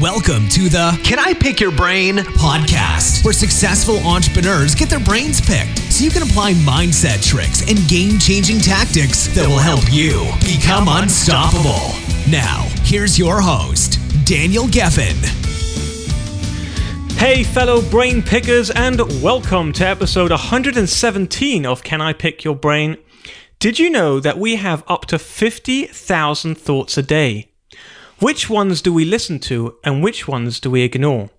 Welcome to the Can I Pick Your Brain podcast, where successful entrepreneurs get their brains picked so you can apply mindset tricks and game changing tactics that will help you become unstoppable. Now, here's your host, Daniel Geffen. Hey, fellow brain pickers, and welcome to episode 117 of Can I Pick Your Brain? Did you know that we have up to 50,000 thoughts a day? Which ones do we listen to and which ones do we ignore?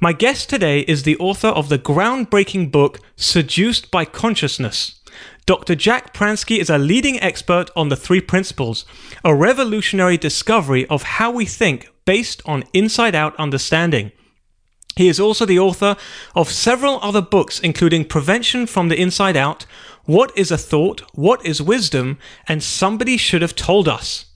My guest today is the author of the groundbreaking book Seduced by Consciousness. Dr. Jack Pransky is a leading expert on the three principles, a revolutionary discovery of how we think based on inside out understanding. He is also the author of several other books, including Prevention from the Inside Out, What is a Thought, What is Wisdom, and Somebody Should Have Told Us.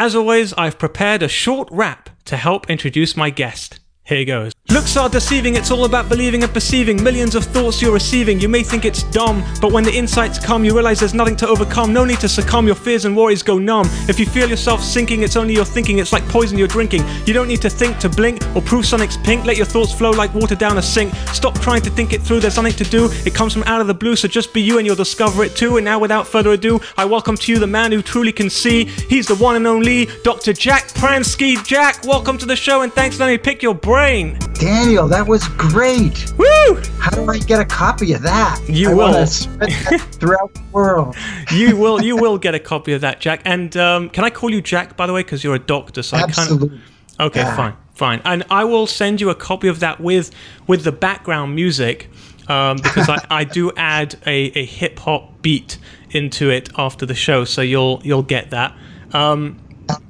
As always, I've prepared a short rap to help introduce my guest. Here he goes. Looks are deceiving, it's all about believing and perceiving. Millions of thoughts you're receiving. You may think it's dumb, but when the insights come, you realize there's nothing to overcome. No need to succumb, your fears and worries go numb. If you feel yourself sinking, it's only your thinking. It's like poison you're drinking. You don't need to think to blink or prove something's pink. Let your thoughts flow like water down a sink. Stop trying to think it through, there's nothing to do. It comes from out of the blue, so just be you and you'll discover it too. And now, without further ado, I welcome to you the man who truly can see. He's the one and only Dr. Jack Pransky. Jack, welcome to the show and thanks for letting me pick your brain. Daniel, that was great. Woo! How do I get a copy of that? You I will. spread that throughout the world. you will you will get a copy of that, Jack. And um, can I call you Jack, by the way, because you're a doctor? So Absolutely. I of okay, Yeah. fine, fine. And I will send you a copy of that with with the background music um, because I, I do add a, a hip hop beat into it after the show, so you'll you'll get that. Um,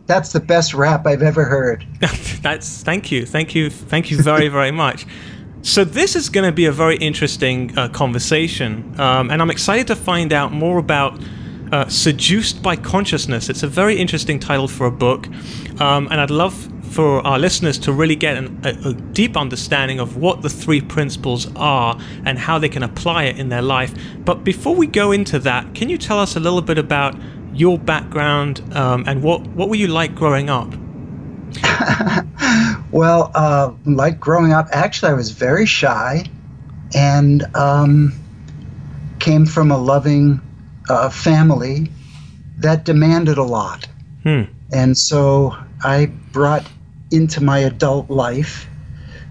That's the best rap I've ever heard. That's thank you, thank you, thank you very, very much. So this is going to be a very interesting uh, conversation, um, and I'm excited to find out more about uh, "Seduced by Consciousness." It's a very interesting title for a book, um, and I'd love for our listeners to really get an, a, a deep understanding of what the three principles are and how they can apply it in their life. But before we go into that, can you tell us a little bit about your background um, and what what were you like growing up? Well, uh, like growing up, actually, I was very shy and um, came from a loving uh, family that demanded a lot. Hmm. And so I brought into my adult life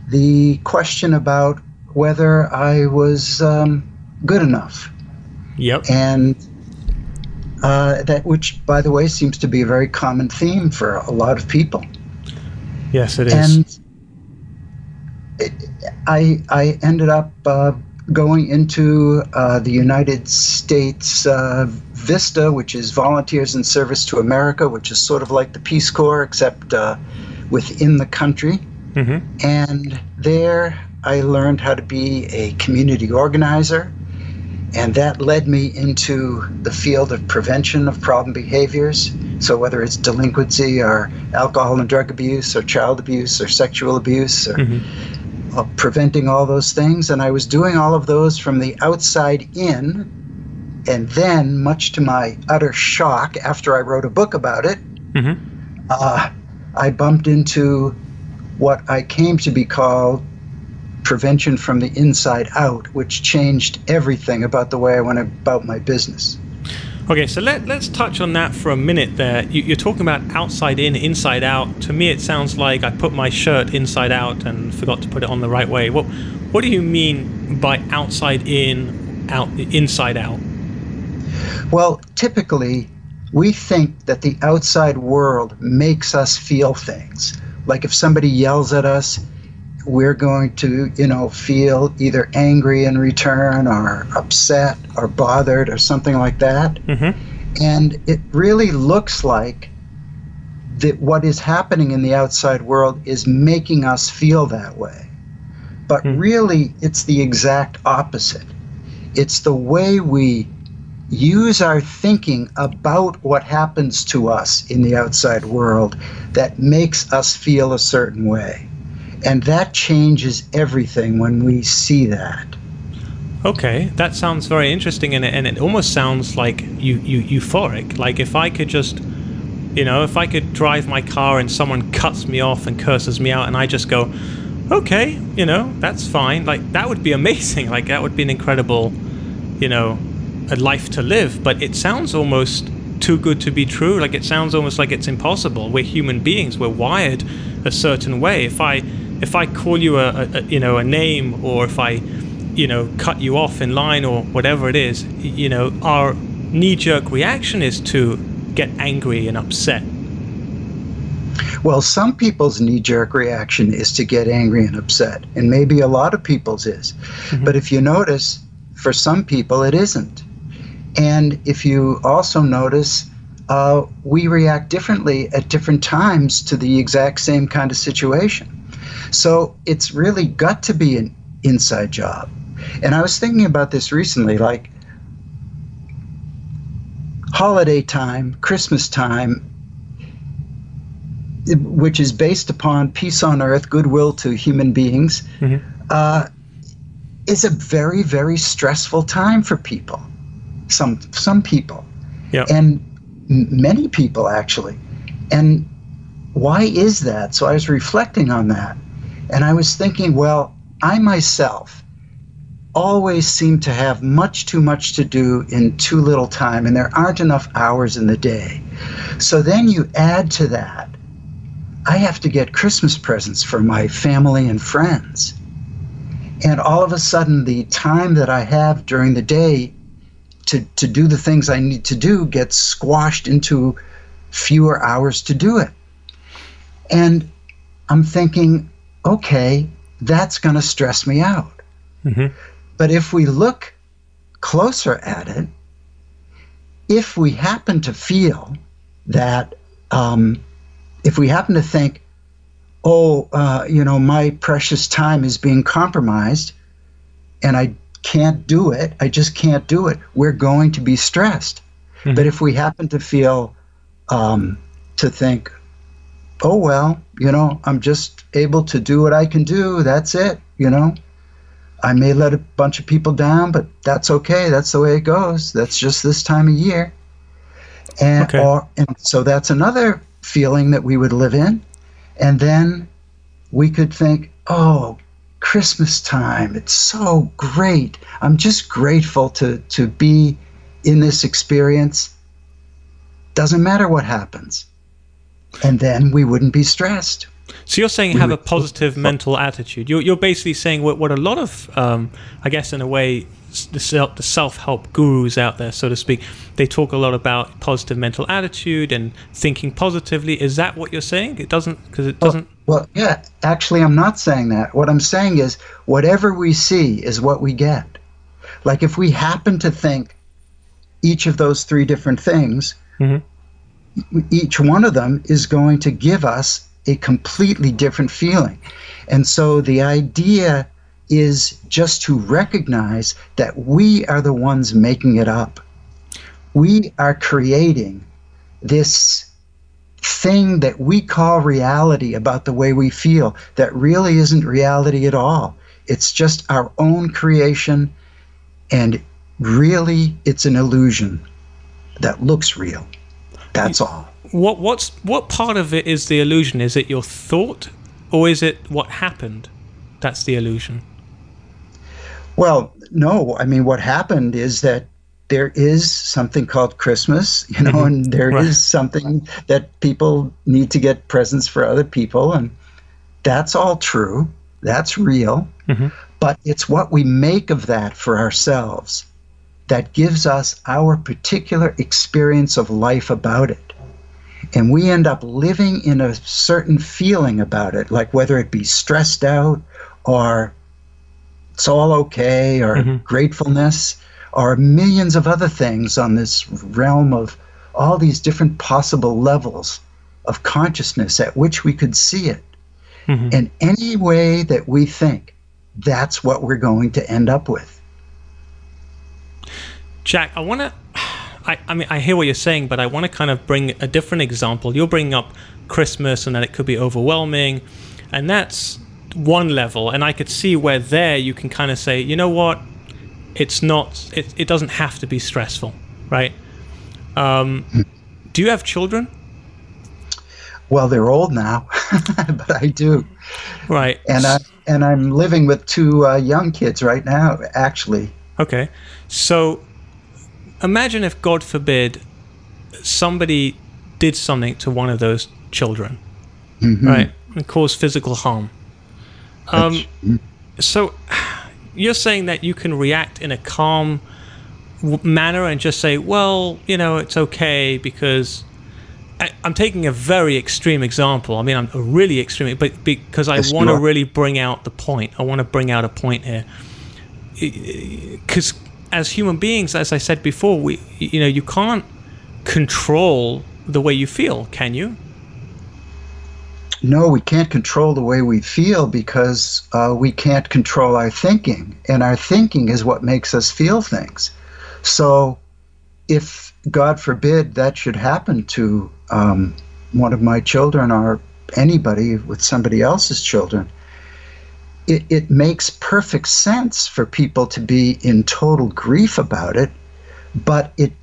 the question about whether I was um, good enough. Yep. and uh, that which by the way seems to be a very common theme for a lot of people Yes, it is. and it, I, I ended up uh, going into uh, the United States uh, VISTA, which is Volunteers in Service to America, which is sort of like the Peace Corps, except uh, within the country. hmm And there I learned how to be a community organizer. And that led me into the field of prevention of problem behaviors. So, whether it's delinquency or alcohol and drug abuse or child abuse or sexual abuse or hmm uh, preventing all those things. And I was doing all of those from the outside in. And then, much to my utter shock, after I wrote a book about it, hmm uh, I bumped into what I came to be called prevention from the inside out, which changed everything about the way I went about my business. Okay, so let, let's touch on that for a minute there. You, you're talking about outside in, inside out. To me, it sounds like I put my shirt inside out and forgot to put it on the right way. What, what do you mean by outside in, out, inside out? Well, typically, we think that the outside world makes us feel things. Like if somebody yells at us, we're going to, you know, feel either angry in return or upset or bothered or something like that. hmm And it really looks like that what is happening in the outside world is making us feel that way. But Hmm. really, it's the exact opposite. It's the way we use our thinking about what happens to us in the outside world that makes us feel a certain way. And that changes everything when we see that. Okay, that sounds very interesting, and it, and it almost sounds like you, you euphoric. Like if I could just, You know, if I could drive my car and someone cuts me off and curses me out, and I just go, okay, you know, that's fine. Like that would be amazing. Like that would be an incredible, you know, a life to live. But it sounds almost too good to be true. Like it sounds almost like it's impossible. We're human beings. We're wired a certain way. If I if I call you a, a you know a name or if I you know cut you off in line or whatever it is, you know our knee jerk reaction is to get angry and upset. Well, some people's knee jerk reaction is to get angry and upset, and maybe a lot of people's is. Mm-hmm. But if you notice, for some people, it isn't. And if you also notice, uh, we react differently at different times to the exact same kind of situation. So it's really got to be an inside job. And I was thinking about this recently like holiday time, Christmas time, which is based upon peace on earth, goodwill to human beings, mm-hmm. uh, is a very, very stressful time for people. Some some people, yep. and many people actually. And why is that? So I was reflecting on that, and I was thinking, well, I myself always seem to have much too much to do in too little time, and there aren't enough hours in the day. So then you add to that I have to get Christmas presents for my family and friends. And all of a sudden, the time that I have during the day to, to do the things I need to do gets squashed into fewer hours to do it. And I'm thinking, okay, that's going to stress me out. Mm-hmm. But if we look closer at it, if we happen to feel that um, if we happen to think, oh, uh, you know, my precious time is being compromised and I can't do it, I just can't do it, we're going to be stressed. Mm-hmm. But if we happen to feel, um, to think, oh, well, you know, I'm just able to do what I can do, that's it, you know. I may let a bunch of people down, but that's okay. That's the way it goes. That's just this time of year. And, okay. or, and so that's another feeling that we would live in. And then we could think, oh, Christmas time, it's so great. I'm just grateful to, to be in this experience. Doesn't matter what happens. And then we wouldn't be stressed. So you're saying we have would, a positive mental attitude. You're, you're basically saying what, what a lot of, um, I guess, in a way, the self, the self-help gurus out there, so to speak, they talk a lot about positive mental attitude and thinking positively. Is that what you're saying? It doesn't because it doesn't. Well, well, yeah. Actually, I'm not saying that. What I'm saying is whatever we see is what we get. Like if we happen to think each of those three different things, mm-hmm. Each one of them is going to give us a completely different feeling. And so the idea is just to recognize that we are the ones making it up. We are creating this thing that we call reality about the way we feel that really isn't reality at all. It's just our own creation, and really, it's an illusion that looks real. That's all. What what's what part of it is the illusion? Is it your thought, or is it what happened? That's the illusion. Well, no. I mean, what happened is that there is something called Christmas, you know, mm-hmm. and there right. is something that people need to get presents for other people, and that's all true. That's real. Mm-hmm. But it's what we make of that for ourselves that gives us our particular experience of life about it. And we end up living in a certain feeling about it, like whether it be stressed out or it's all okay or mm-hmm. gratefulness or millions of other things on this realm of all these different possible levels of consciousness at which we could see it. Mm-hmm. And any way that we think, that's what we're going to end up with. Jack, I want to. I, I mean, I hear what you're saying, but I want to kind of bring a different example. You're bringing up Christmas and that it could be overwhelming, and that's one level, and I could see where there you can kind of say, you know what, it's not, it, it doesn't have to be stressful, right? Um, do you have children? Well, they're old now, but I do. Right. And I and I'm living with two uh, young kids right now, actually. Okay. So imagine if, God forbid, somebody did something to one of those children, Mm-hmm. right, and caused physical harm. Um, so you're saying that you can react in a calm w- manner and just say, well, you know, it's okay because. I, I'm taking a very extreme example. I mean, I'm a really extreme, but because I want to really bring out the point. I want to bring out a point here because as human beings, as I said before, we you know you can't control the way you feel, can you? No, we can't control the way we feel because uh, we can't control our thinking, and our thinking is what makes us feel things. So, if God forbid that should happen to um, one of my children or anybody with somebody else's children, it, it makes perfect sense for people to be in total grief about it, but it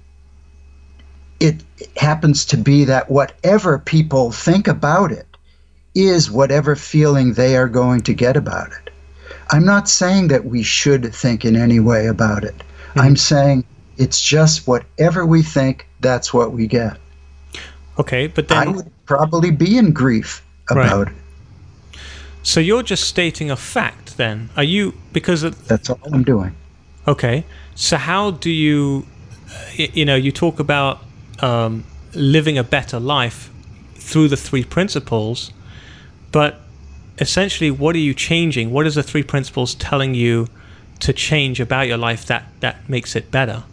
it happens to be that whatever people think about it is whatever feeling they are going to get about it. I'm not saying that we should think in any way about it. Mm-hmm. I'm saying it's just whatever we think, that's what we get. Okay, but then I would probably be in grief Right. about it. So you're just stating a fact. Then are you because of, That's all I'm doing. okay? So how do you you know you talk about um, living a better life through the three principles, but essentially, what are you changing? What is the three principles telling you to change about your life that that makes it better?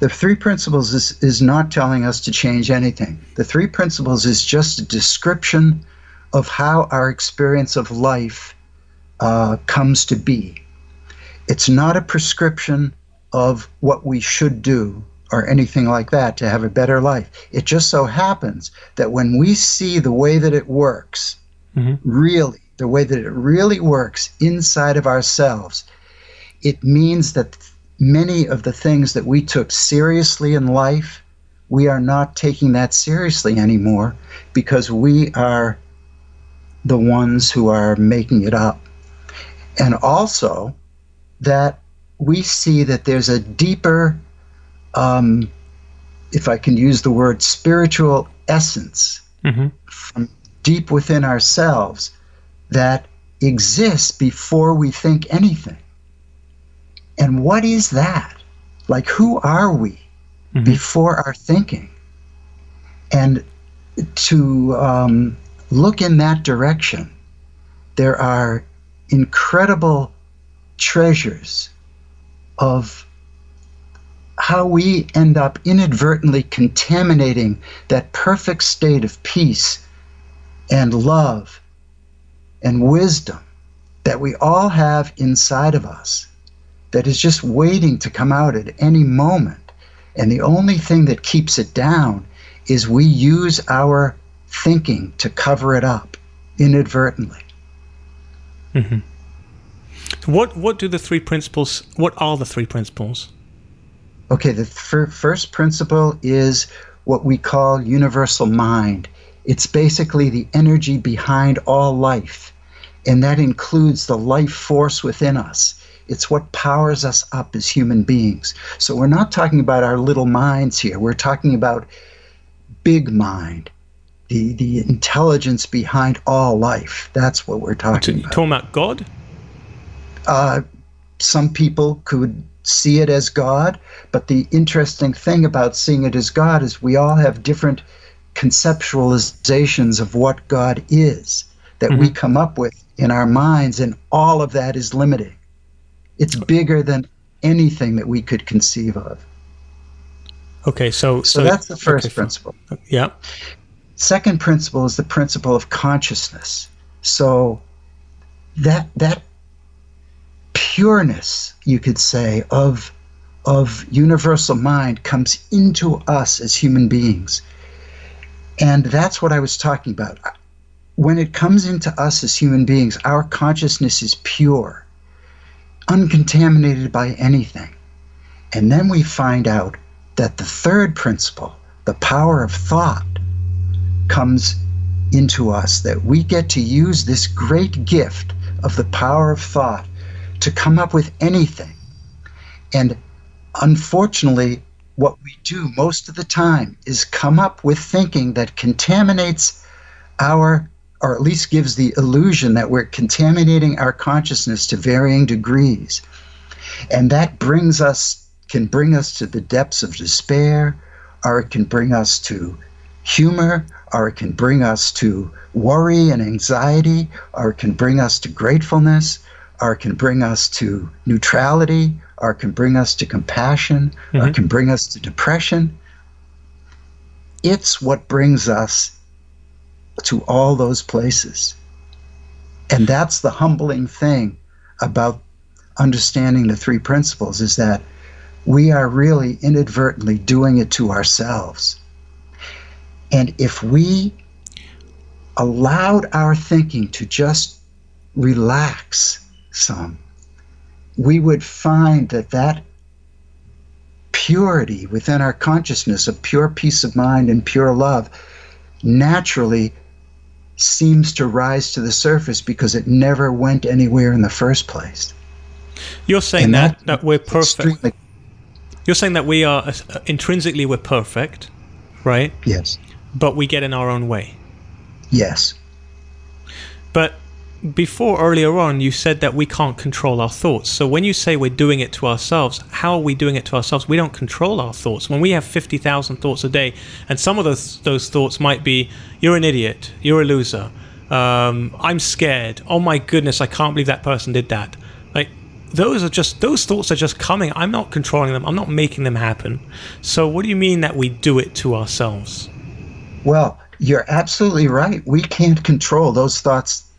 The three principles is, is not telling us to change anything. The three principles is just a description of how our experience of life uh, comes to be. It's not a prescription of what we should do or anything like that to have a better life. It just so happens that when we see the way that it works, Mhm. really, the way that it really works inside of ourselves, it means that many of the things that we took seriously in life, we are not taking that seriously anymore because we are the ones who are making it up. And also that we see that there's a deeper, um, if I can use the word, spiritual essence Mm-hmm. from deep within ourselves that exists before we think anything. And what is that? Like, who are we Mhm. before our thinking? And to um, look in that direction, there are incredible treasures of how we end up inadvertently contaminating that perfect state of peace and love and wisdom that we all have inside of us that is just waiting to come out at any moment. And the only thing that keeps it down is we use our thinking to cover it up inadvertently. Mm-hmm. What what do the three principles? What are the three principles? Okay, the fir- first principle is what we call universal mind. It's basically the energy behind all life, and that includes the life force within us. It's what powers us up as human beings. So we're not talking about our little minds here. We're talking about big mind, the the intelligence behind all life. That's what we're talking about. talking about God? Uh, some people could see it as God, but the interesting thing about seeing it as God is we all have different conceptualizations of what God is that we come up with in our minds, and all of that is limiting. It's bigger than anything that we could conceive of. Okay, so So, that's the first okay, principle. Yeah. Second principle is the principle of consciousness. So that that pureness, you could say, of of universal mind comes into us as human beings. And that's what I was talking about. When it comes into us as human beings, our consciousness is pure, uncontaminated by anything. And then we find out that the third principle, the power of thought, comes into us that we get to use this great gift of the power of thought to come up with anything. And unfortunately, what we do most of the time is come up with thinking that contaminates our, or at least gives the illusion that we're contaminating our consciousness to varying degrees. And that brings us, can bring us to the depths of despair, or it can bring us to humor, or it can bring us to worry and anxiety, or it can bring us to gratefulness, or it can bring us to neutrality, or it can bring us to compassion, mm-hmm. or it can bring us to depression. It's what brings us to all those places. And that's the humbling thing about understanding the three principles is that we are really inadvertently doing it to ourselves. And if we allowed our thinking to just relax some, we would find that that purity within our consciousness of pure peace of mind and pure love naturally seems to rise to the surface because it never went anywhere in the first place. You're saying that, that, that we're perfect. You're saying that we are uh, intrinsically we're perfect, right? Yes. But we get in our own way. Yes. But before earlier on, you said that we can't control our thoughts. So when you say we're doing it to ourselves, how are we doing it to ourselves? We don't control our thoughts. When we have 50,000 thoughts a day, and some of those, those thoughts might be, you're an idiot, you're a loser, um, I'm scared, oh my goodness, I can't believe that person did that. Like, those are just, those thoughts are just coming. I'm not controlling them, I'm not making them happen. So what do you mean that we do it to ourselves? Well, you're absolutely right. We can't control those thoughts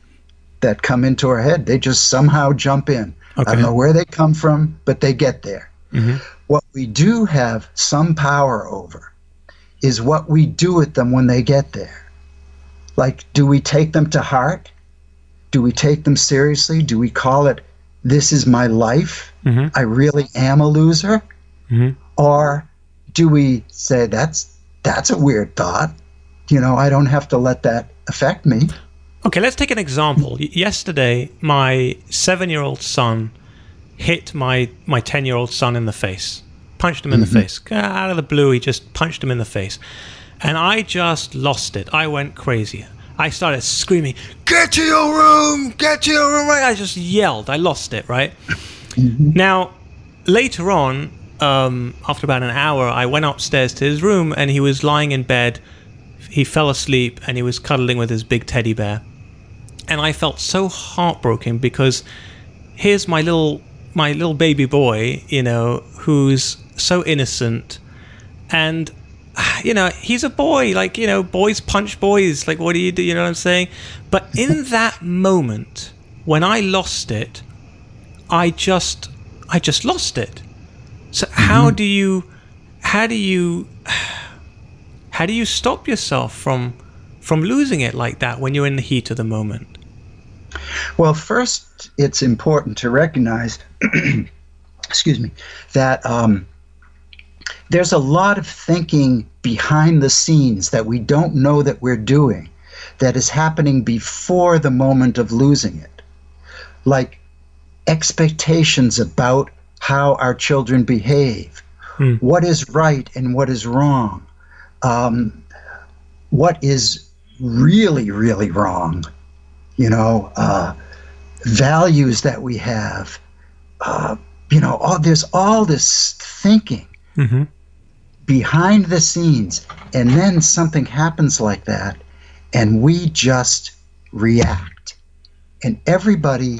that come into our head. They just somehow jump in. Okay. I don't know where they come from, but they get there. Mm-hmm. What we do have some power over is what we do with them when they get there. Like, do we take them to heart? Do we take them seriously? Do we call it, this is my life? Mm-hmm. I really am a loser? Mm-hmm. Or do we say, that's, that's a weird thought? You know, I don't have to let that affect me. Okay, let's take an example. Yesterday, my seven-year-old son hit my my ten-year-old son in the face, punched him in mm-hmm. the face. Out of the blue, he just punched him in the face, and I just lost it. I went crazy. I started screaming, "Get to your room! Get to your room!" Right? I just yelled. I lost it. Right mm-hmm. now, later on, um, after about an hour, I went upstairs to his room, and he was lying in bed. He fell asleep, and he was cuddling with his big teddy bear and I felt so heartbroken because here's my little my little baby boy, you know, who's so innocent, and you know he's a boy. Like you know, boys punch boys. Like what do you do? You know what I'm saying? But in that moment when I lost it, I just I just lost it. So mm-hmm. how do you how do you how do you stop yourself from from losing it like that when you're in the heat of the moment? Well, first, it's important to recognize, excuse me, that um, there's a lot of thinking behind the scenes that we don't know that we're doing that is happening before the moment of losing it. Like expectations about how our children behave, hmm. what is right and what is wrong, um, what is really, really wrong you know, uh, values that we have. Uh, you know, all, there's all this thinking mm-hmm. behind the scenes, and then something happens like that, and we just react. And everybody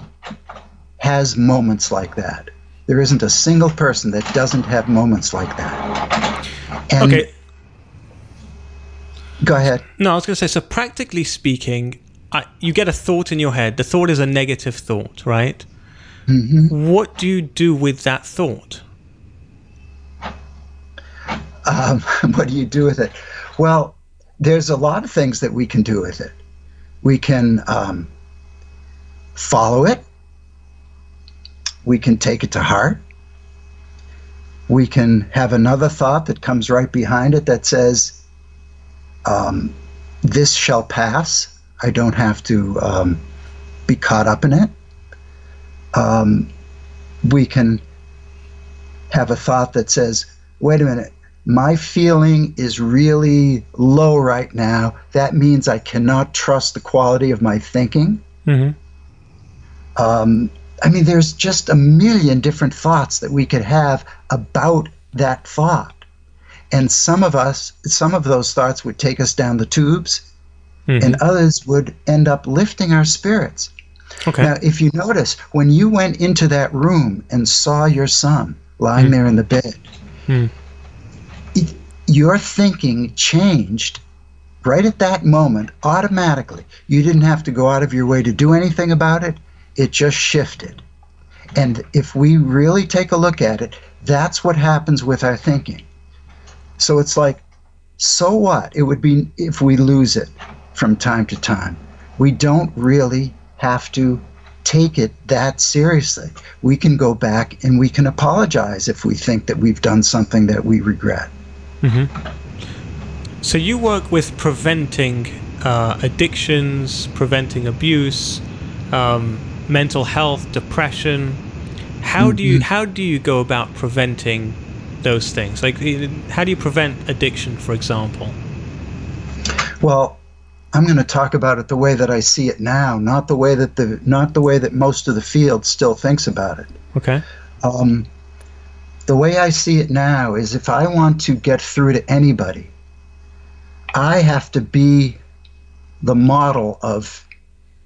has moments like that. There isn't a single person that doesn't have moments like that. And okay. Go ahead. No, I was going to say, so practically speaking, I, you get a thought in your head. The thought is a negative thought, right? Mm-hmm. What do you do with that thought? Um, what do you do with it? Well, there's a lot of things that we can do with it. We can um, follow it. We can take it to heart. We can have another thought that comes right behind it that says, um, this shall pass. I don't have to um, be caught up in it. Um, we can have a thought that says, wait a minute, my feeling is really low right now. That means I cannot trust the quality of my thinking. Mm-hmm. Um, I mean, there's just a million different thoughts that we could have about that thought. And some of us, some of those thoughts would take us down the tubes, Mm-hmm. and others would end up lifting our spirits. Okay. Now, if you notice, when you went into that room and saw your son lying Mm. there in the bed, Mm. it, your thinking changed right at that moment automatically. You didn't have to go out of your way to do anything about it, it just shifted. And if we really take a look at it, that's what happens with our thinking. So it's like, so what? It would be if we lose it from time to time. We don't really have to take it that seriously. We can go back and we can apologize if we think that we've done something that we regret. So you work with preventing uh, addictions, preventing abuse, um, mental health, depression. How do you how do you go about preventing those things? Like, eh, how do you prevent addiction, for example? Well, I'm going to talk about it the way that I see it now, not the way that the not the way that most of the field still thinks about it. Okay. Um, the way I see it now is if I want to get through to anybody, I have to be the model of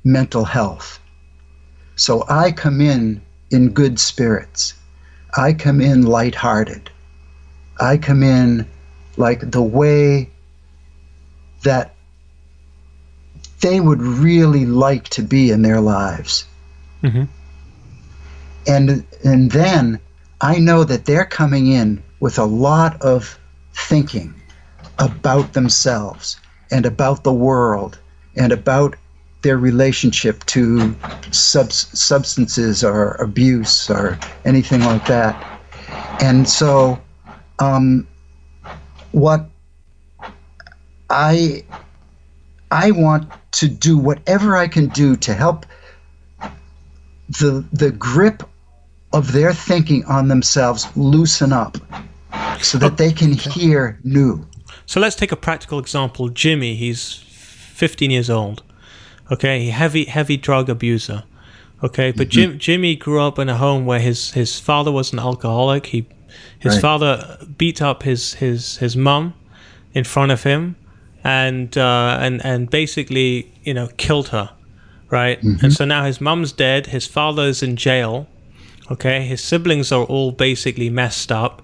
mental health. So I come in in good spirits. I come in lighthearted. I come in like the way that they would really like to be in their lives. hmm and and then I know that they're coming in with a lot of thinking about themselves and about the world and about their relationship to subs- substances or abuse or anything like that. And so, um, what I I want to do whatever I can do to help the the grip of their thinking on themselves loosen up so that they can hear new. So let's take a practical example. Jimmy, he's 15 years old. Okay, heavy heavy drug abuser. Okay, but Jim Jimmy grew up in a home where his his father was an alcoholic. He his Right. father beat up his his his mum in front of him, and uh, and and basically you know killed her, right? And so now his mum's dead. His father's in jail. Okay, his siblings are all basically messed up,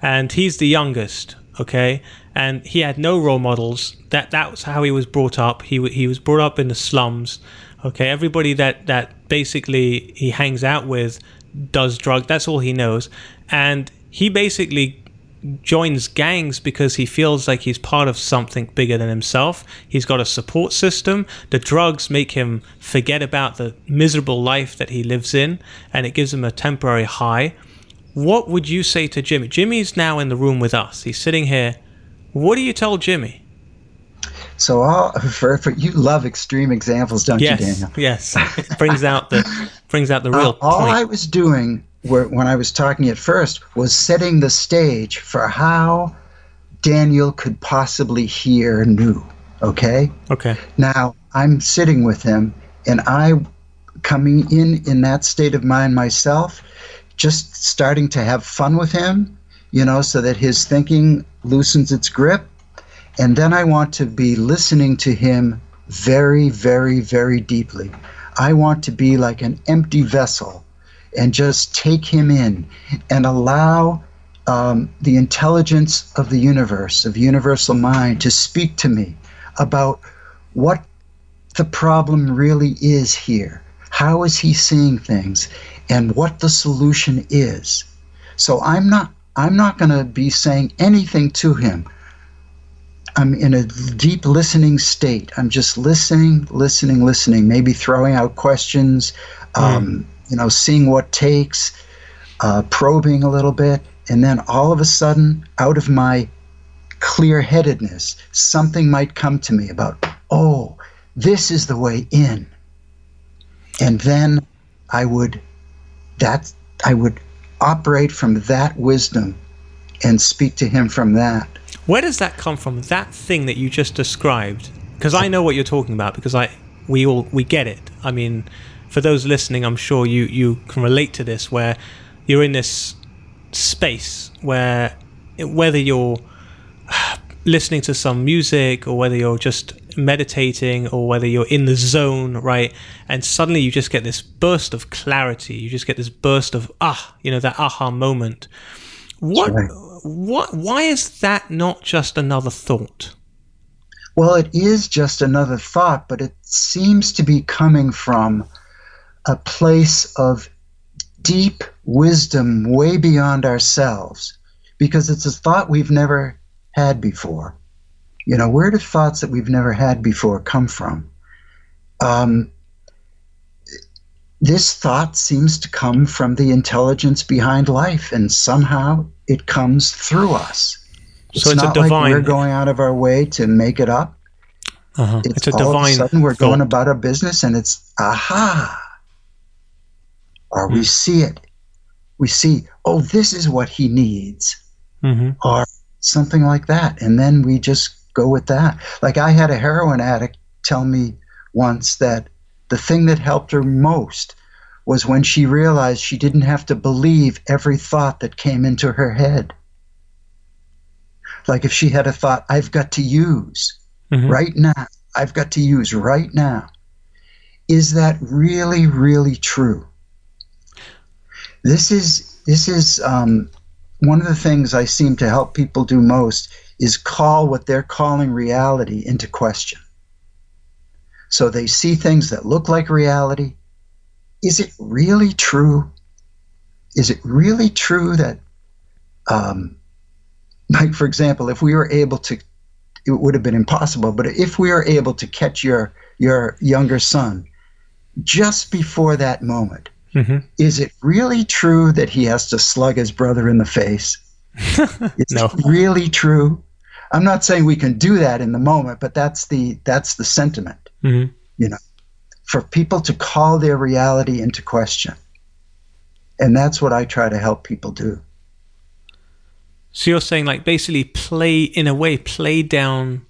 and he's the youngest. Okay, and he had no role models. That that was how he was brought up. He he was brought up in the slums. Okay, everybody that that basically he hangs out with does drug. That's all he knows, and he basically joins gangs because he feels like he's part of something bigger than himself. He's got a support system. The drugs make him forget about the miserable life that he lives in, and it gives him a temporary high. What would you say to Jimmy? Jimmy's now in the room with us. He's sitting here. What do you tell Jimmy? So all for, for you love extreme examples, don't Yes, you, Daniel? yes. It brings out the brings out the real Uh, all point. I was doing were, when I was talking at first was setting the stage for how Daniel could possibly hear new. Okay. okay. Now I'm sitting with him, and I coming in in that state of mind myself, just starting to have fun with him, you know, so that his thinking loosens its grip. And then I want to be listening to him very, very, very deeply. I want to be like an empty vessel and just take him in and allow um, the intelligence of the universe, of universal mind, to speak to me about what the problem really is here. How is he seeing things and what the solution is? So I'm not I'm not going to be saying anything to him. I'm in a deep listening state. I'm just listening, listening, listening, maybe throwing out questions, um, you know, seeing what takes, uh, probing a little bit. And then all of a sudden, out of my clear headedness, something might come to me about oh, this is the way in. And then I would that I would operate from that wisdom and speak to him from that. Where does that come from? That thing that you just described? Because I know what you're talking about because I we all we get it. I mean, for those listening, I'm sure you you can relate to this where you're in this space where whether you're listening to some music or whether you're just meditating or whether you're in the zone, right? And suddenly you just get this burst of clarity. You just get this burst of ah, you know, that aha moment. What right. what why is that not just another thought? Well, it is just another thought, but it seems to be coming from a place of deep wisdom way beyond ourselves because it's a thought we've never had before. You know, where do thoughts that we've never had before come from? Um, this thought seems to come from the intelligence behind life, and somehow it comes through us. It's so it's not a divine. Like we're going out of our way to make it up. Uh-huh. It's, it's, a all divine. Of a sudden, we're thought. going about our business, and it's aha. Or mm. we see it. We see, oh, this is what he needs, mm-hmm. or something like that, and then we just go with that. Like I had a heroin addict tell me once that the thing that helped her most was when she realized she didn't have to believe every thought that came into her head. Like if she had a thought, I've got to use mm-hmm. right now, I've got to use right now. Is that really, really true? This is this is um, one of the things I seem to help people do most is call what they're calling reality into question. So they see things that look like reality. Is it really true? Is it really true that, um, like, for example, if we were able to, it would have been impossible, but if we were able to catch your, your younger son just before that moment, mm-hmm. is it really true that he has to slug his brother in the face? is no. it really true? I'm not saying we can do that in the moment, but that's the that's the sentiment. Mm-hmm. You know, for people to call their reality into question, and that's what I try to help people do. So you're saying, like, basically play in a way, play down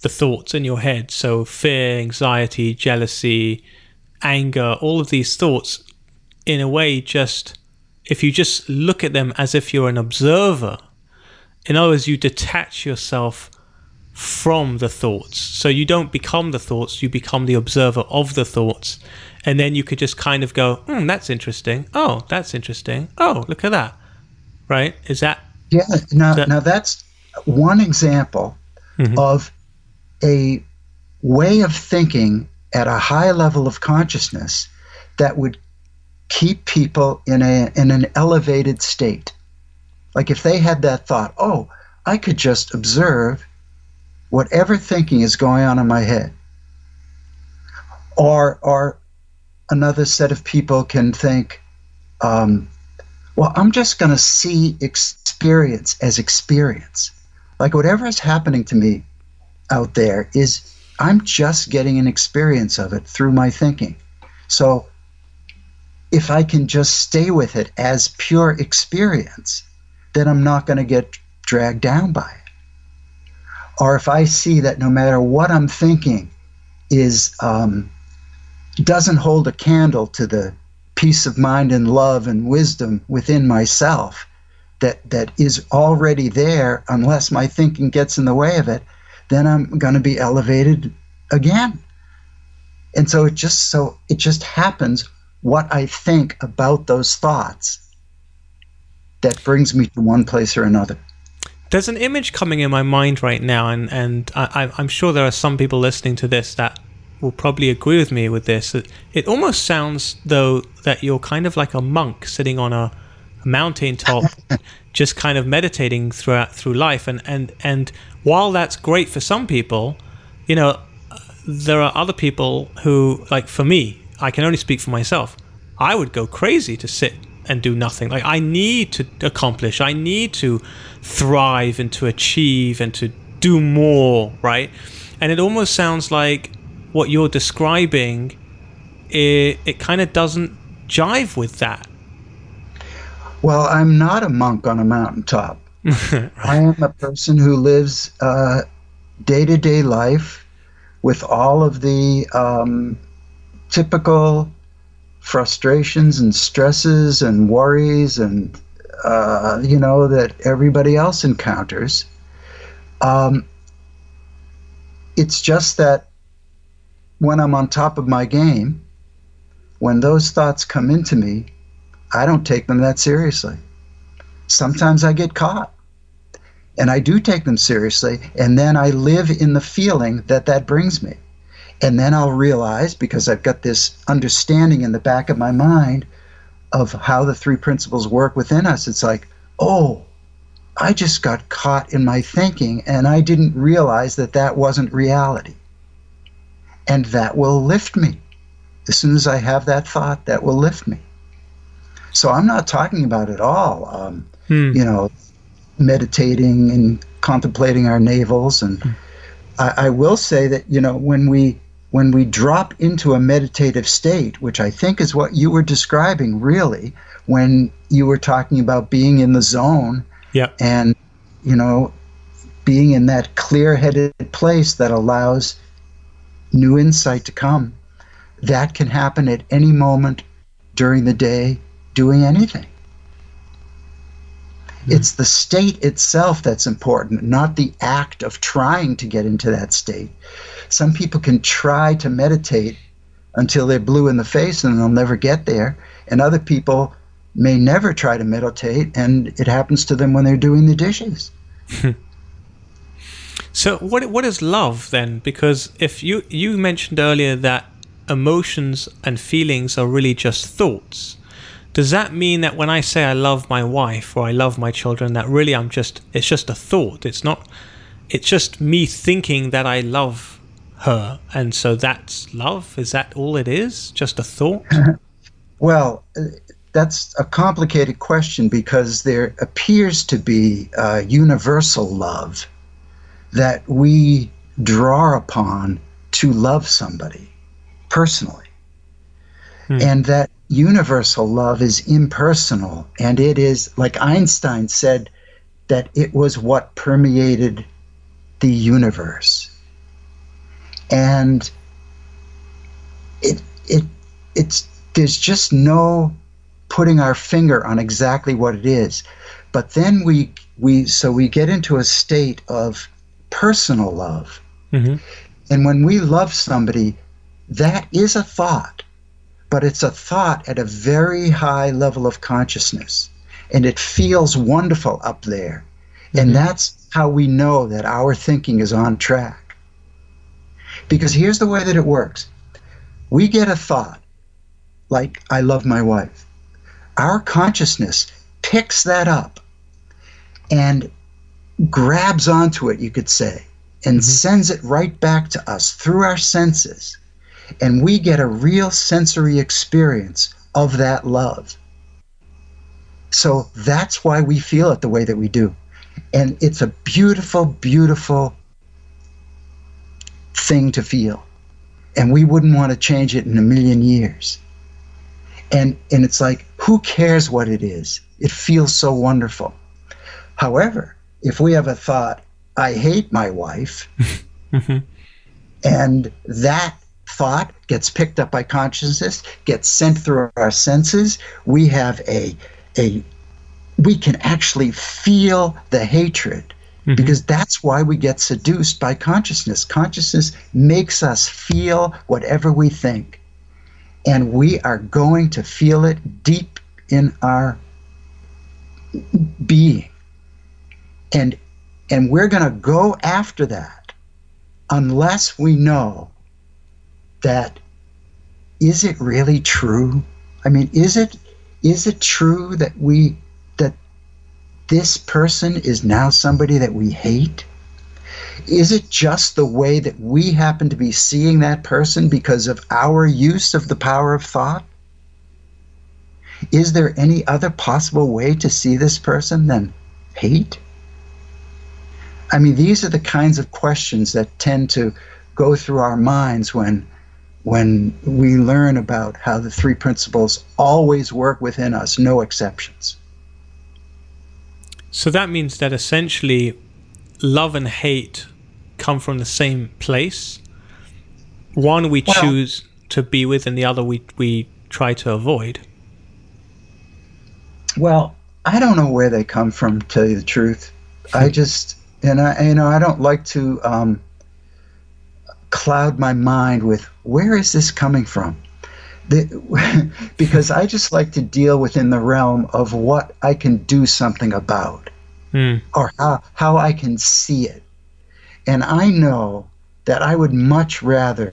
the thoughts in your head. So fear, anxiety, jealousy, anger, all of these thoughts, in a way, just if you just look at them as if you're an observer in other words, you detach yourself from the thoughts. So you don't become the thoughts, you become the observer of the thoughts. And then you could just kind of go, hmm, that's interesting. Oh, that's interesting. Oh, look at that. Right? Is that. Yeah. Now, that, now that's one example mm-hmm. of a way of thinking at a high level of consciousness that would keep people in, a, in an elevated state. Like if they had that thought, oh, I could just observe whatever thinking is going on in my head. Or, or another set of people can think, um, well, I'm just going to see experience as experience. Like whatever is happening to me out there is, I'm just getting an experience of it through my thinking. So if I can just stay with it as pure experience, then I'm not going to get dragged down by it. Or if I see that no matter what I'm thinking is um, doesn't hold a candle to the peace of mind and love and wisdom within myself that that is already there unless my thinking gets in the way of it then i'm going to be elevated again and so it just so it just happens what i think about those thoughts that brings me to one place or another. There's an image coming in my mind right now, and, and I, I'm sure there are some people listening to this that will probably agree with me with this. It, almost sounds, though, that you're kind of like a monk sitting on a, a mountain top, just kind of meditating throughout through life. And, and, and while that's great for some people, you know, uh, there are other people who, like for me, I can only speak for myself. I would go crazy to sit and do nothing. Like I need to accomplish, I need to thrive and to achieve and to do more, right? And it almost sounds like what you're describing. It it kind of doesn't jive with that. Well, I'm not a monk on a mountaintop. I am a person who lives day to day life with all of the um, typical frustrations and stresses and worries and uh, you know that everybody else encounters. Um, it's just that when I'm on top of my game, when those thoughts come into me, I don't take them that seriously. Sometimes I get caught and I do take them seriously, and then I live in the feeling that that brings me. And then I'll realize, because I've got this understanding in the back of my mind of how the three principles work within us, it's like, oh, I just got caught in my thinking, and I didn't realize that that wasn't reality. And that will lift me. As soon as I have that thought, that will lift me. So I'm not talking about it all. Um, hmm. You know, meditating and contemplating our navels. And mm. I, I, will say that you know when we when we drop into a meditative state, which I think is what you were describing, really, when you were talking about being in the zone, yeah, and you know, being in that clear-headed place that allows new insight to come. That can happen at any moment during the day, doing anything. It's the state itself that's important, not the act of trying to get into that state. Some people can try to meditate until they're blue in the face and they'll never get there. And other people may never try to meditate and it happens to them when they're doing the dishes. so what what is love then? Because if you you mentioned earlier that emotions and feelings are really just thoughts does that mean that when I say I love my wife or I love my children, that really I'm just, it's just a thought? It's not, it's just me thinking that I love her. And so that's love? Is that all it is? Just a thought? well, that's a complicated question because there appears to be a universal love that we draw upon to love somebody personally. Hmm. And that universal love is impersonal. And it is like Einstein said that it was what permeated the universe. And it it it's there's just no putting our finger on exactly what it is. But then we we so we get into a state of personal love. Mm-hmm. and when we love somebody that is a thought but it's a thought at a very high level of consciousness. And it feels wonderful up there. Mm-hmm. And that's how we know that our thinking is on track. Because here's the way that it works we get a thought, like, I love my wife. Our consciousness picks that up and grabs onto it, you could say, and mm-hmm. sends it right back to us through our senses and we get a real sensory experience of that love. So that's why we feel it the way that we do. And it's a beautiful, beautiful thing to feel. And we wouldn't want to change it in a million years. And, and it's like, who cares what it is? It feels so wonderful. However, if we have a thought, I hate my wife, mm-hmm. and that thought gets picked up by consciousness, gets sent through our senses. We have a a we can actually feel the hatred mm-hmm. because that's why we get seduced by consciousness. Consciousness makes us feel whatever we think. And we are going to feel it deep in our being. And and we're going to go after that unless we know that is it really true? I mean, is it is it true that we that this person is now somebody that we hate? Is it just the way that we happen to be seeing that person because of our use of the power of thought? Is there any other possible way to see this person than hate? I mean, these are the kinds of questions that tend to go through our minds when when we learn about how the three principles always work within us, no exceptions. So that means that essentially love and hate come from the same place. One we well, choose to be with, and the other we, we try to avoid. Well, I don't know where they come from, to tell you the truth. I just, and I, you know, I don't like to um, cloud my mind with where is this coming from? The, because I just like to deal within the realm of what I can do something about mm. or how, how I can see it. And I know that I would much rather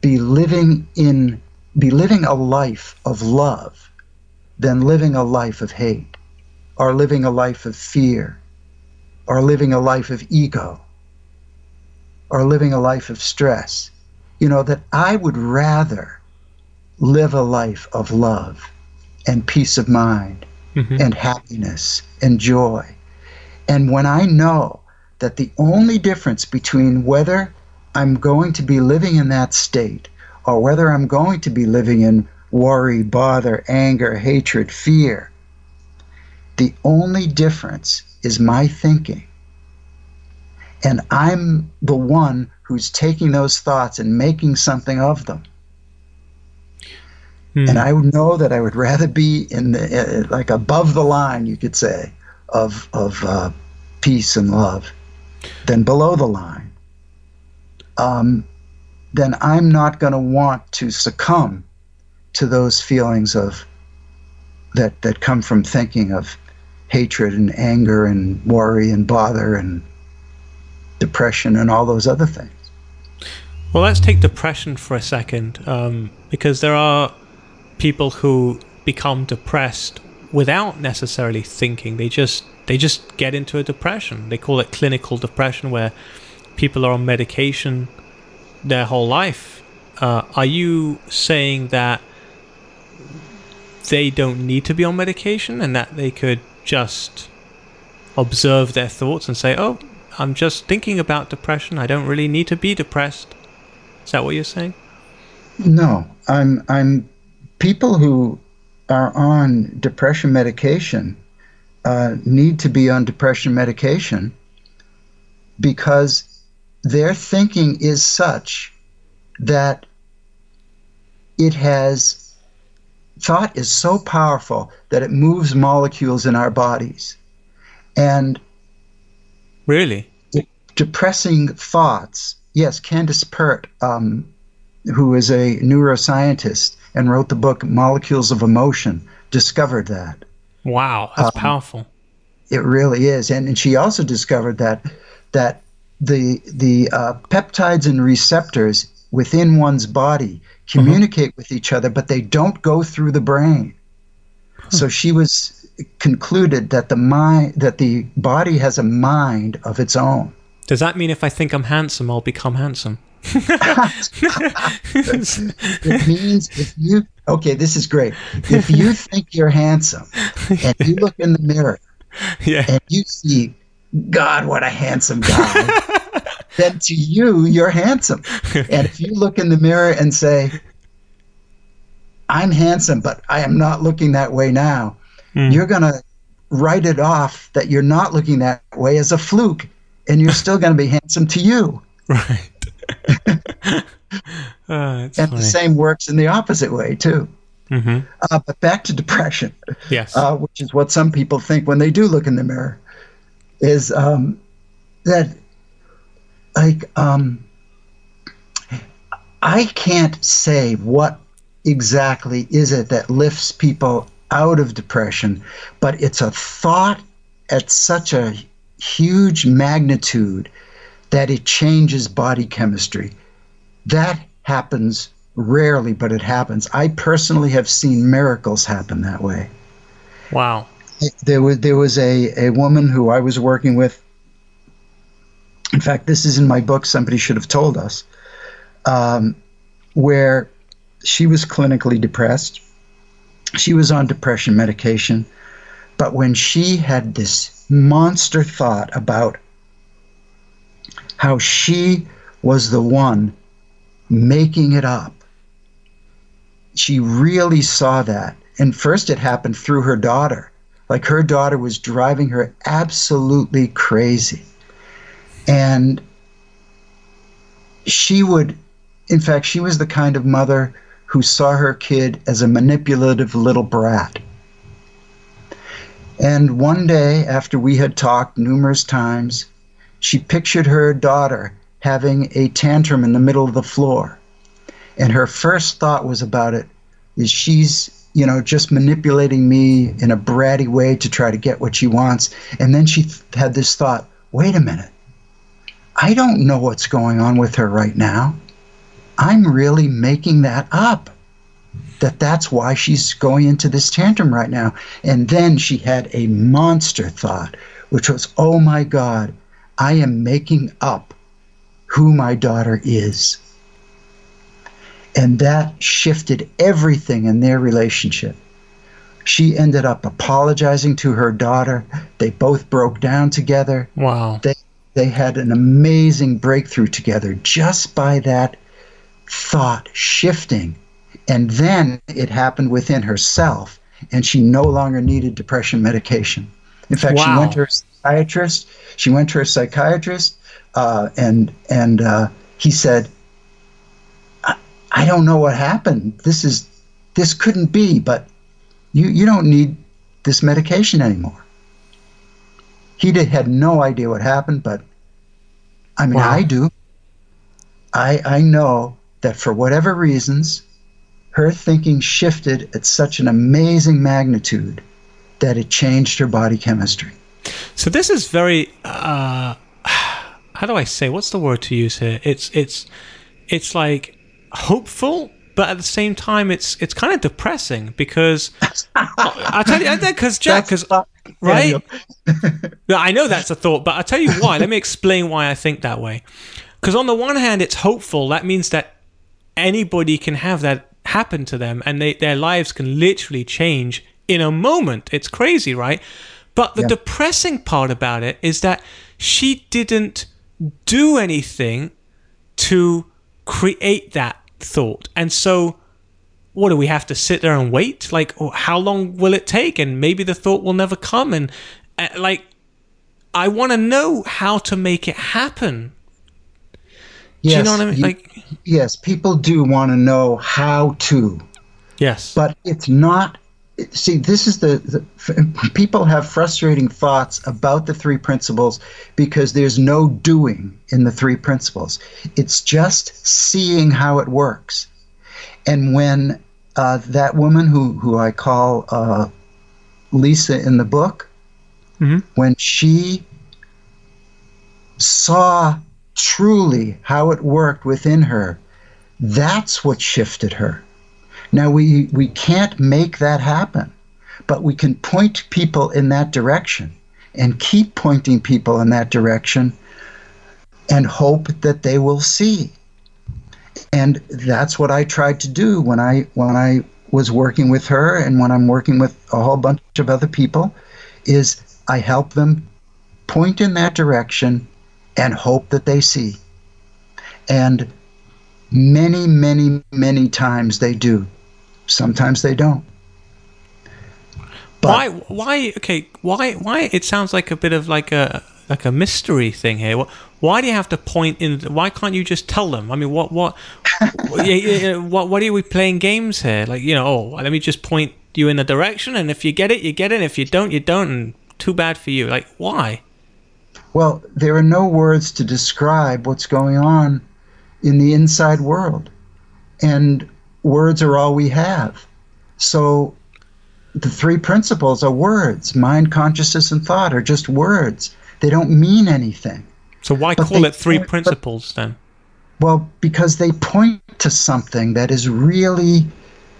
be living in be living a life of love than living a life of hate or living a life of fear or living a life of ego or living a life of stress. You know, that I would rather live a life of love and peace of mind mm-hmm. and happiness and joy. And when I know that the only difference between whether I'm going to be living in that state or whether I'm going to be living in worry, bother, anger, hatred, fear, the only difference is my thinking. And I'm the one who's taking those thoughts and making something of them. Hmm. And I know that I would rather be in the uh, like above the line, you could say, of of uh, peace and love, than below the line. Um, then I'm not going to want to succumb to those feelings of that that come from thinking of hatred and anger and worry and bother and depression and all those other things. Well, let's take depression for a second, um, because there are people who become depressed without necessarily thinking. They just they just get into a depression. They call it clinical depression, where people are on medication their whole life. Uh, are you saying that they don't need to be on medication and that they could just observe their thoughts and say, "Oh, I'm just thinking about depression. I don't really need to be depressed." Is that what you're saying? No, I'm I'm people who are on depression medication uh, need to be on depression medication because their thinking is such that it has thought is so powerful that it moves molecules in our bodies and really depressing thoughts yes candace pert um, who is a neuroscientist and wrote the book molecules of emotion discovered that wow that's um, powerful it really is and, and she also discovered that that the the uh, peptides and receptors within one's body communicate uh-huh. with each other, but they don't go through the brain. Huh. So she was concluded that the mind that the body has a mind of its own. Does that mean if I think I'm handsome, I'll become handsome? it means if you okay, this is great. If you think you're handsome and you look in the mirror yeah. and you see God, what a handsome guy. then to you, you're handsome. and if you look in the mirror and say, I'm handsome, but I am not looking that way now, mm. you're going to write it off that you're not looking that way as a fluke, and you're still going to be handsome to you. Right. uh, and funny. the same works in the opposite way, too. Mm-hmm. Uh, but back to depression. Yes. Uh, which is what some people think when they do look in the mirror is um, that like um, I can't say what exactly is it that lifts people out of depression, but it's a thought at such a huge magnitude that it changes body chemistry. That happens rarely, but it happens. I personally have seen miracles happen that way. Wow there was there was a, a woman who I was working with. In fact, this is in my book. Somebody should have told us, um, where she was clinically depressed. She was on depression medication, but when she had this monster thought about how she was the one making it up. She really saw that. And first, it happened through her daughter. Like her daughter was driving her absolutely crazy. And she would, in fact, she was the kind of mother who saw her kid as a manipulative little brat. And one day, after we had talked numerous times, she pictured her daughter having a tantrum in the middle of the floor. And her first thought was about it is she's, you know, just manipulating me in a bratty way to try to get what she wants. And then she th- had this thought wait a minute. I don't know what's going on with her right now. I'm really making that up. That that's why she's going into this tantrum right now. And then she had a monster thought, which was, oh my God, I am making up who my daughter is. And that shifted everything in their relationship. She ended up apologizing to her daughter. They both broke down together. Wow. They they had an amazing breakthrough together just by that thought shifting. And then it happened within herself, and she no longer needed depression medication. In fact, wow. she went to her psychiatrist. She went to her psychiatrist, uh, and and uh, he said, I, "I don't know what happened. This is this couldn't be, but you you don't need this medication anymore." He did, had no idea what happened, but I mean, wow. I do. I, I know that for whatever reasons, her thinking shifted at such an amazing magnitude that it changed her body chemistry. So this is very uh, how do I say what's the word to use here? It's it's it's like hopeful, but at the same time it's it's kind of depressing because I tell you because Jack because right? yeah, I know that's a thought, but I'll tell you why. Let me explain why I think that way. Because on the one hand, it's hopeful. That means that anybody can have that happen to them and they, their lives can literally change in a moment. It's crazy, right? But the yeah. depressing part about it is that she didn't do anything to create that thought. And so what do we have to sit there and wait? Like, oh, how long will it take? And maybe the thought will never come. And uh, like, I want to know how to make it happen. Yes, do you know what I mean? You, like, yes, people do want to know how to. Yes, but it's not. See, this is the, the people have frustrating thoughts about the three principles because there's no doing in the three principles. It's just seeing how it works. And when uh, that woman who, who I call uh, Lisa in the book, mm-hmm. when she saw truly how it worked within her, that's what shifted her. Now, we, we can't make that happen, but we can point people in that direction and keep pointing people in that direction and hope that they will see and that's what I tried to do when I when I was working with her and when I'm working with a whole bunch of other people is I help them point in that direction and hope that they see. And many, many, many times they do. Sometimes they don't. But why? Why? Okay. Why? Why? It sounds like a bit of like a like a mystery thing here. Why do you have to point in? Why can't you just tell them? I mean, what what what what are we playing games here? Like you know, oh, let me just point you in a direction, and if you get it, you get it. If you don't, you don't. And too bad for you. Like why? Well, there are no words to describe what's going on in the inside world, and words are all we have. So the three principles are words mind, consciousness, and thought are just words. They don't mean anything. So why but call it three principles but, then? Well, because they point to something that is really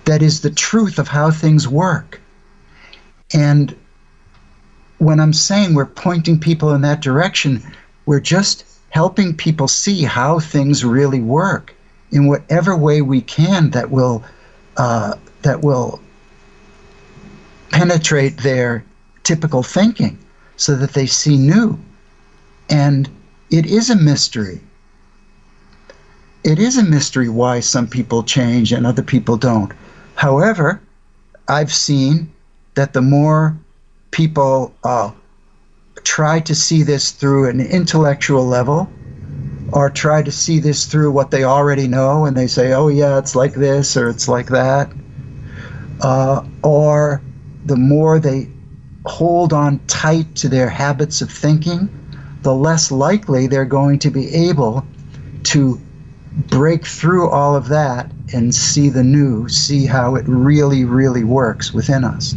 that is the truth of how things work. And when I'm saying we're pointing people in that direction, we're just helping people see how things really work in whatever way we can that will uh, that will penetrate their typical thinking so that they see new. And it is a mystery. It is a mystery why some people change and other people don't. However, I've seen that the more people uh, try to see this through an intellectual level or try to see this through what they already know and they say, oh, yeah, it's like this or it's like that, uh, or the more they hold on tight to their habits of thinking, the less likely they're going to be able to break through all of that and see the new, see how it really, really works within us.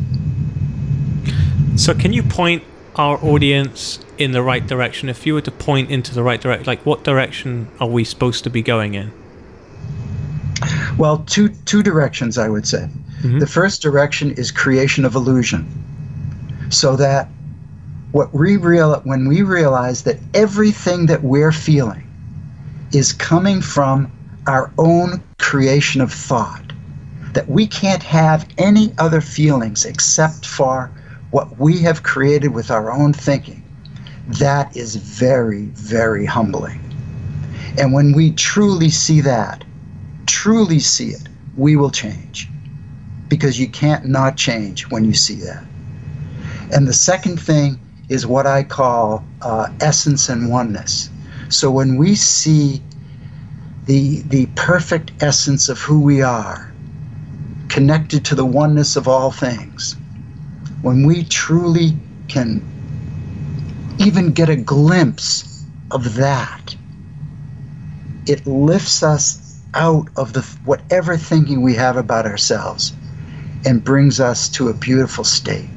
So, can you point our audience in the right direction? If you were to point into the right direction, like what direction are we supposed to be going in? Well, two two directions I would say. Mm-hmm. The first direction is creation of illusion, so that what we real when we realize that everything that we're feeling is coming from our own creation of thought, that we can't have any other feelings except for what we have created with our own thinking, that is very, very humbling. And when we truly see that, truly see it, we will change. Because you can't not change when you see that. And the second thing is what I call uh, essence and oneness. So when we see the, the perfect essence of who we are, connected to the oneness of all things, when we truly can even get a glimpse of that, it lifts us out of the whatever thinking we have about ourselves and brings us to a beautiful state.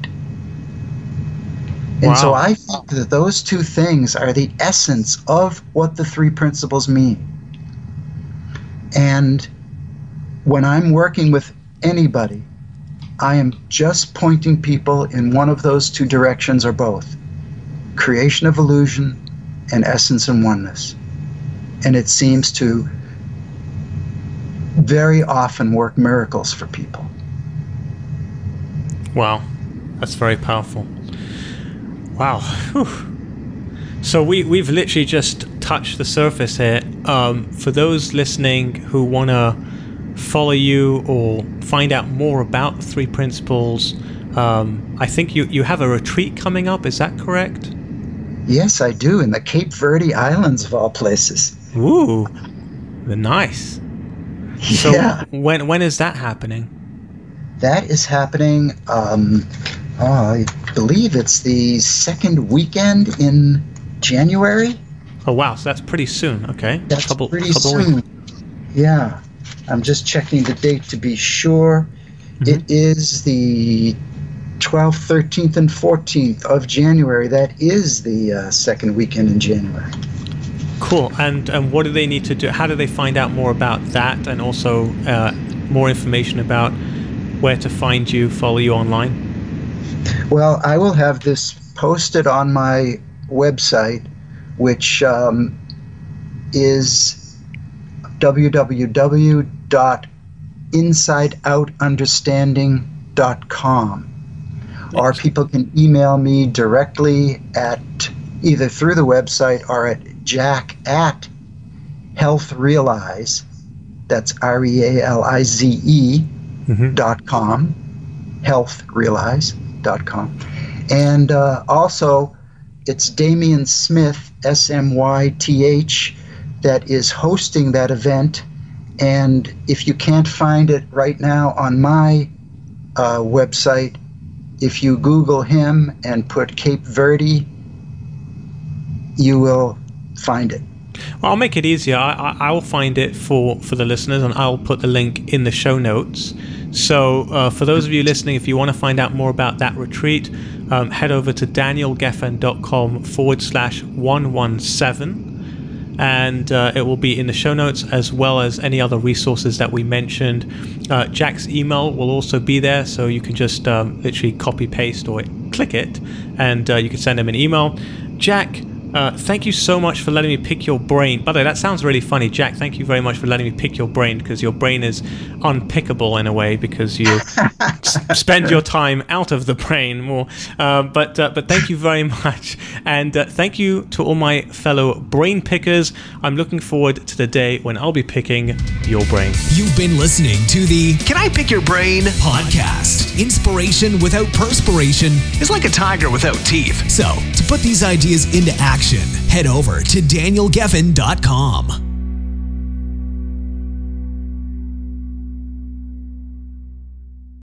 And wow. so I think that those two things are the essence of what the three principles mean. And when I'm working with anybody, I am just pointing people in one of those two directions or both creation of illusion and essence and oneness. And it seems to very often work miracles for people. Wow, that's very powerful. Wow. Whew. So we, we've literally just touched the surface here. Um, for those listening who want to follow you or find out more about the three principles, um, I think you, you have a retreat coming up. Is that correct? Yes, I do, in the Cape Verde Islands of all places. Ooh, the nice. So yeah. when when is that happening? That is happening. Um, oh, I believe it's the second weekend in January. Oh wow, so that's pretty soon. Okay, that's couple, pretty couple soon. Weeks. Yeah, I'm just checking the date to be sure. Mm-hmm. It is the 12th, 13th, and 14th of January. That is the uh, second weekend in January. Cool. And and what do they need to do? How do they find out more about that, and also uh, more information about where to find you, follow you online? Well, I will have this posted on my website, which um, is www.insideoutunderstanding.com. Or people can email me directly at either through the website or at jack at healthrealize, that's R E A L I Z E mm-hmm. dot com, healthrealize.com. And uh, also, it's Damian Smyth, S M Y T H, that is hosting that event. And if you can't find it right now on my uh, website, if you Google him and put Cape Verde, you will find it. I'll make it easier. I, I, will find it for, for the listeners, and I'll put the link in the show notes. So, uh, for those of you listening, if you want to find out more about that retreat, um, head over to danielgeffen.com forward slash 117 and uh, it will be in the show notes as well as any other resources that we mentioned. Uh, Jack's email will also be there, so you can just um, literally copy paste or click it, and uh, you can send him an email. Jack, Uh, thank you so much for letting me pick your brain. By the way, that sounds really funny, Jack. Thank you very much for letting me pick your brain because your brain is unpickable in a way because you s- spend your time out of the brain more. Uh, but uh, but thank you very much, and uh, thank you to all my fellow brain pickers. I'm looking forward to the day when I'll be picking your brain. You've been listening to the Can I Pick Your Brain podcast. Inspiration without perspiration is like a tiger without teeth. So, to put these ideas into head over to danielgeffen.com.